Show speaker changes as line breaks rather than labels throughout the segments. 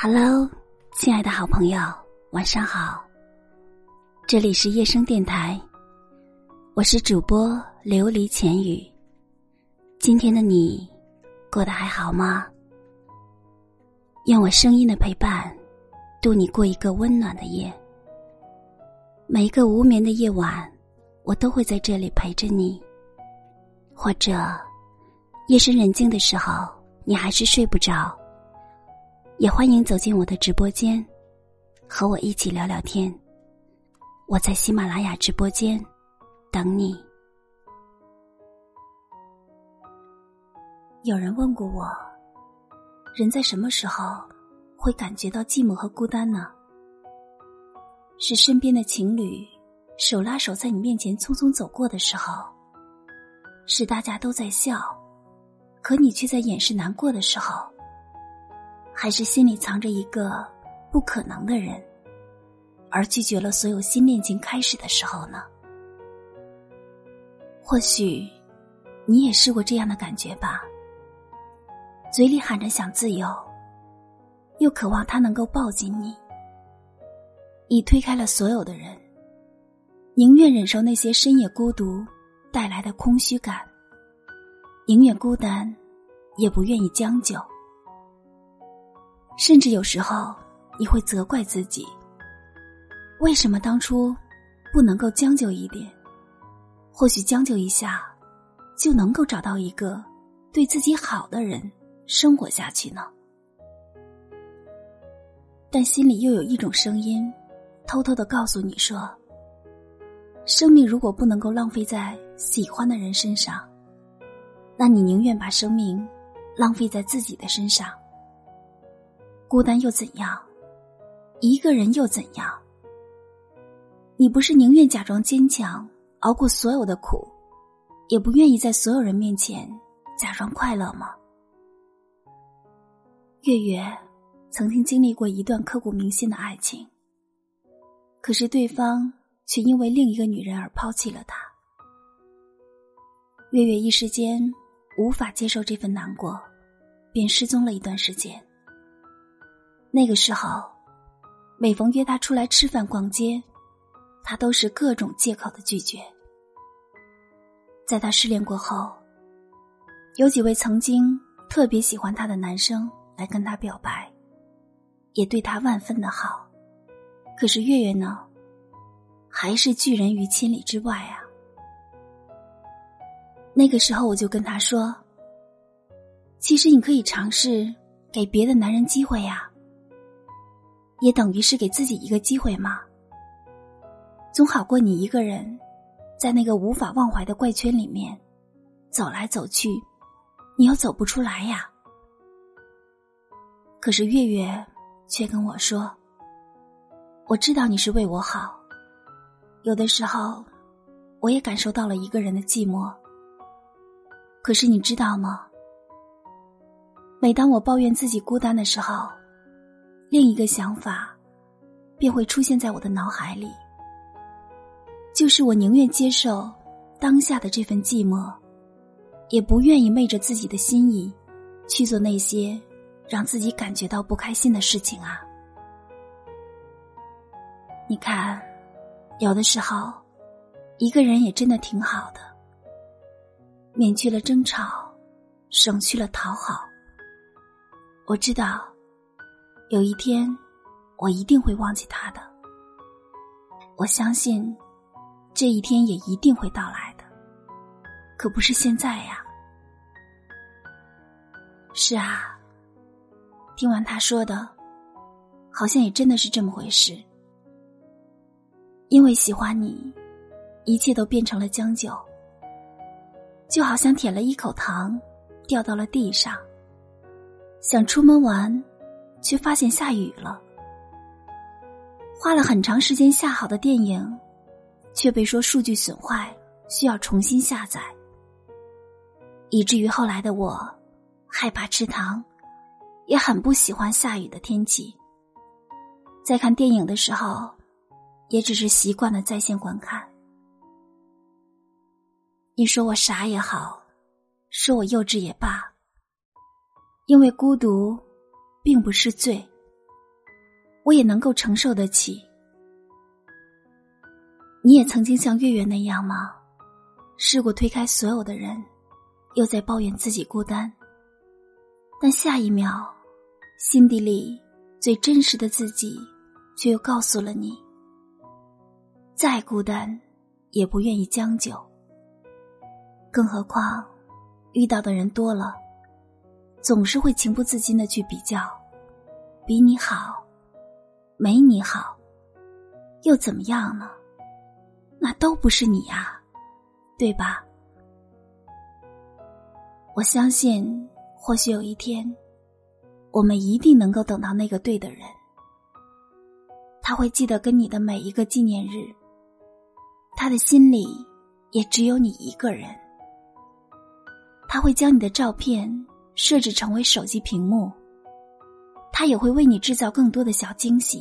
Hello，亲爱的好朋友，晚上好。这里是夜声电台，我是主播琉璃浅语。今天的你过得还好吗？用我声音的陪伴，度你过一个温暖的夜。每一个无眠的夜晚，我都会在这里陪着你。或者，夜深人静的时候，你还是睡不着。也欢迎走进我的直播间，和我一起聊聊天。我在喜马拉雅直播间等你。有人问过我，人在什么时候会感觉到寂寞和孤单呢？是身边的情侣手拉手在你面前匆匆走过的时候，是大家都在笑，可你却在掩饰难过的时候。还是心里藏着一个不可能的人，而拒绝了所有新恋情开始的时候呢？或许你也试过这样的感觉吧。嘴里喊着想自由，又渴望他能够抱紧你。你推开了所有的人，宁愿忍受那些深夜孤独带来的空虚感，宁愿孤单，也不愿意将就。甚至有时候，你会责怪自己：为什么当初不能够将就一点？或许将就一下，就能够找到一个对自己好的人生活下去呢？但心里又有一种声音，偷偷的告诉你说：生命如果不能够浪费在喜欢的人身上，那你宁愿把生命浪费在自己的身上。孤单又怎样？一个人又怎样？你不是宁愿假装坚强，熬过所有的苦，也不愿意在所有人面前假装快乐吗？月月曾经经历过一段刻骨铭心的爱情，可是对方却因为另一个女人而抛弃了他。月月一时间无法接受这份难过，便失踪了一段时间。那个时候，每逢约他出来吃饭、逛街，他都是各种借口的拒绝。在他失恋过后，有几位曾经特别喜欢他的男生来跟他表白，也对他万分的好。可是月月呢，还是拒人于千里之外啊。那个时候，我就跟他说：“其实你可以尝试给别的男人机会呀。”也等于是给自己一个机会嘛，总好过你一个人，在那个无法忘怀的怪圈里面走来走去，你又走不出来呀。可是月月却跟我说：“我知道你是为我好，有的时候我也感受到了一个人的寂寞。可是你知道吗？每当我抱怨自己孤单的时候。”另一个想法，便会出现在我的脑海里，就是我宁愿接受当下的这份寂寞，也不愿意昧着自己的心意去做那些让自己感觉到不开心的事情啊！你看，有的时候，一个人也真的挺好的，免去了争吵，省去了讨好。我知道。有一天，我一定会忘记他的。我相信，这一天也一定会到来的。可不是现在呀。是啊，听完他说的，好像也真的是这么回事。因为喜欢你，一切都变成了将就，就好像舔了一口糖，掉到了地上。想出门玩。却发现下雨了，花了很长时间下好的电影，却被说数据损坏，需要重新下载。以至于后来的我，害怕吃糖，也很不喜欢下雨的天气。在看电影的时候，也只是习惯了在线观看。你说我傻也好，说我幼稚也罢，因为孤独。并不是罪，我也能够承受得起。你也曾经像月月那样吗？试过推开所有的人，又在抱怨自己孤单。但下一秒，心底里最真实的自己，却又告诉了你：再孤单，也不愿意将就。更何况，遇到的人多了，总是会情不自禁的去比较，比你好，没你好，又怎么样呢？那都不是你呀，对吧？我相信，或许有一天，我们一定能够等到那个对的人。他会记得跟你的每一个纪念日，他的心里也只有你一个人。他会将你的照片设置成为手机屏幕，他也会为你制造更多的小惊喜。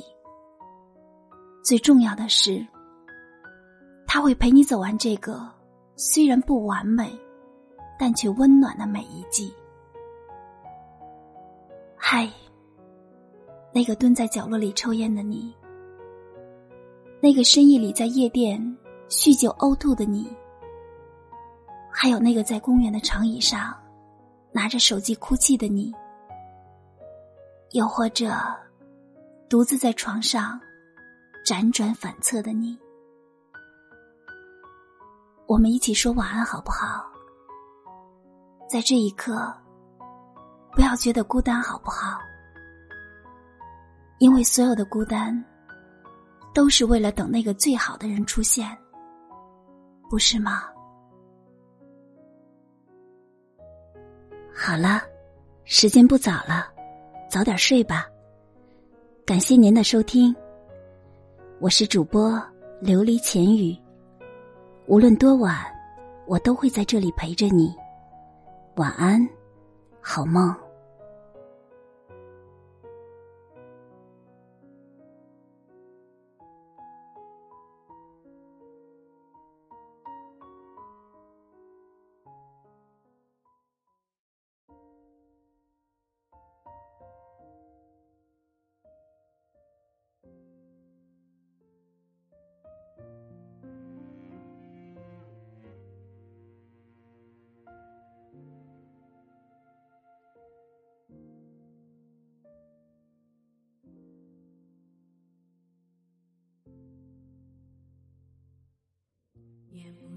最重要的是。他会陪你走完这个虽然不完美，但却温暖的每一季。嗨，那个蹲在角落里抽烟的你，那个深夜里在夜店酗酒呕吐的你，还有那个在公园的长椅上拿着手机哭泣的你，又或者独自在床上辗转反侧的你。我们一起说晚安，好不好？在这一刻，不要觉得孤单，好不好？因为所有的孤单，都是为了等那个最好的人出现，不是吗？好了，时间不早了，早点睡吧。感谢您的收听，我是主播琉璃浅语。无论多晚，我都会在这里陪着你。晚安，好梦。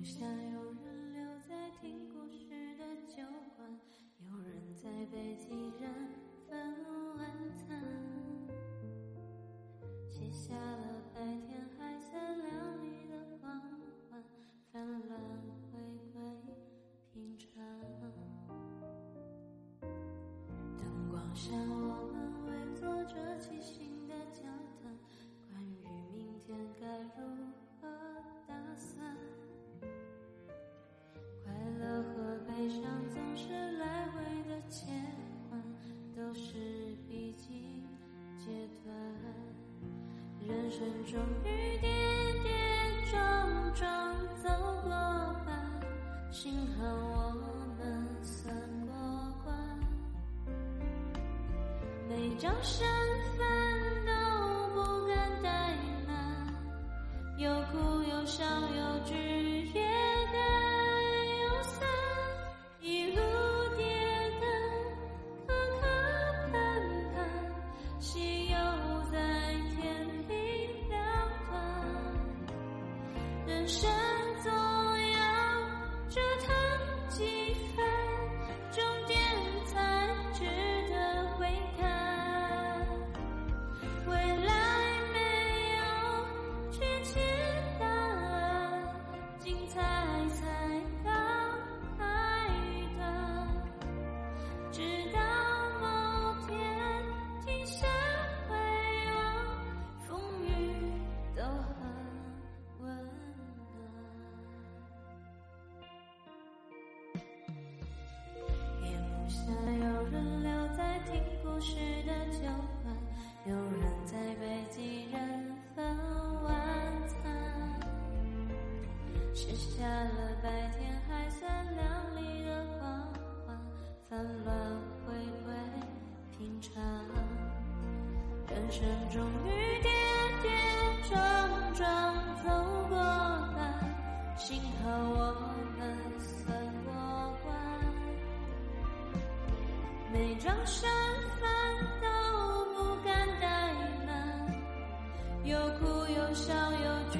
也不想有人留在听故事的酒馆，有人在被几人分晚餐，卸下了白天还在亮丽的光环，纷乱回归平常。灯光下，我们围坐着即兴人生终于跌跌撞撞走过半，幸好我们算过关。每张身份都不敢怠慢，有哭有笑有聚想人生终于跌跌撞撞走过来，幸好我们算过关，每张身份都不敢怠慢，有哭有笑有聚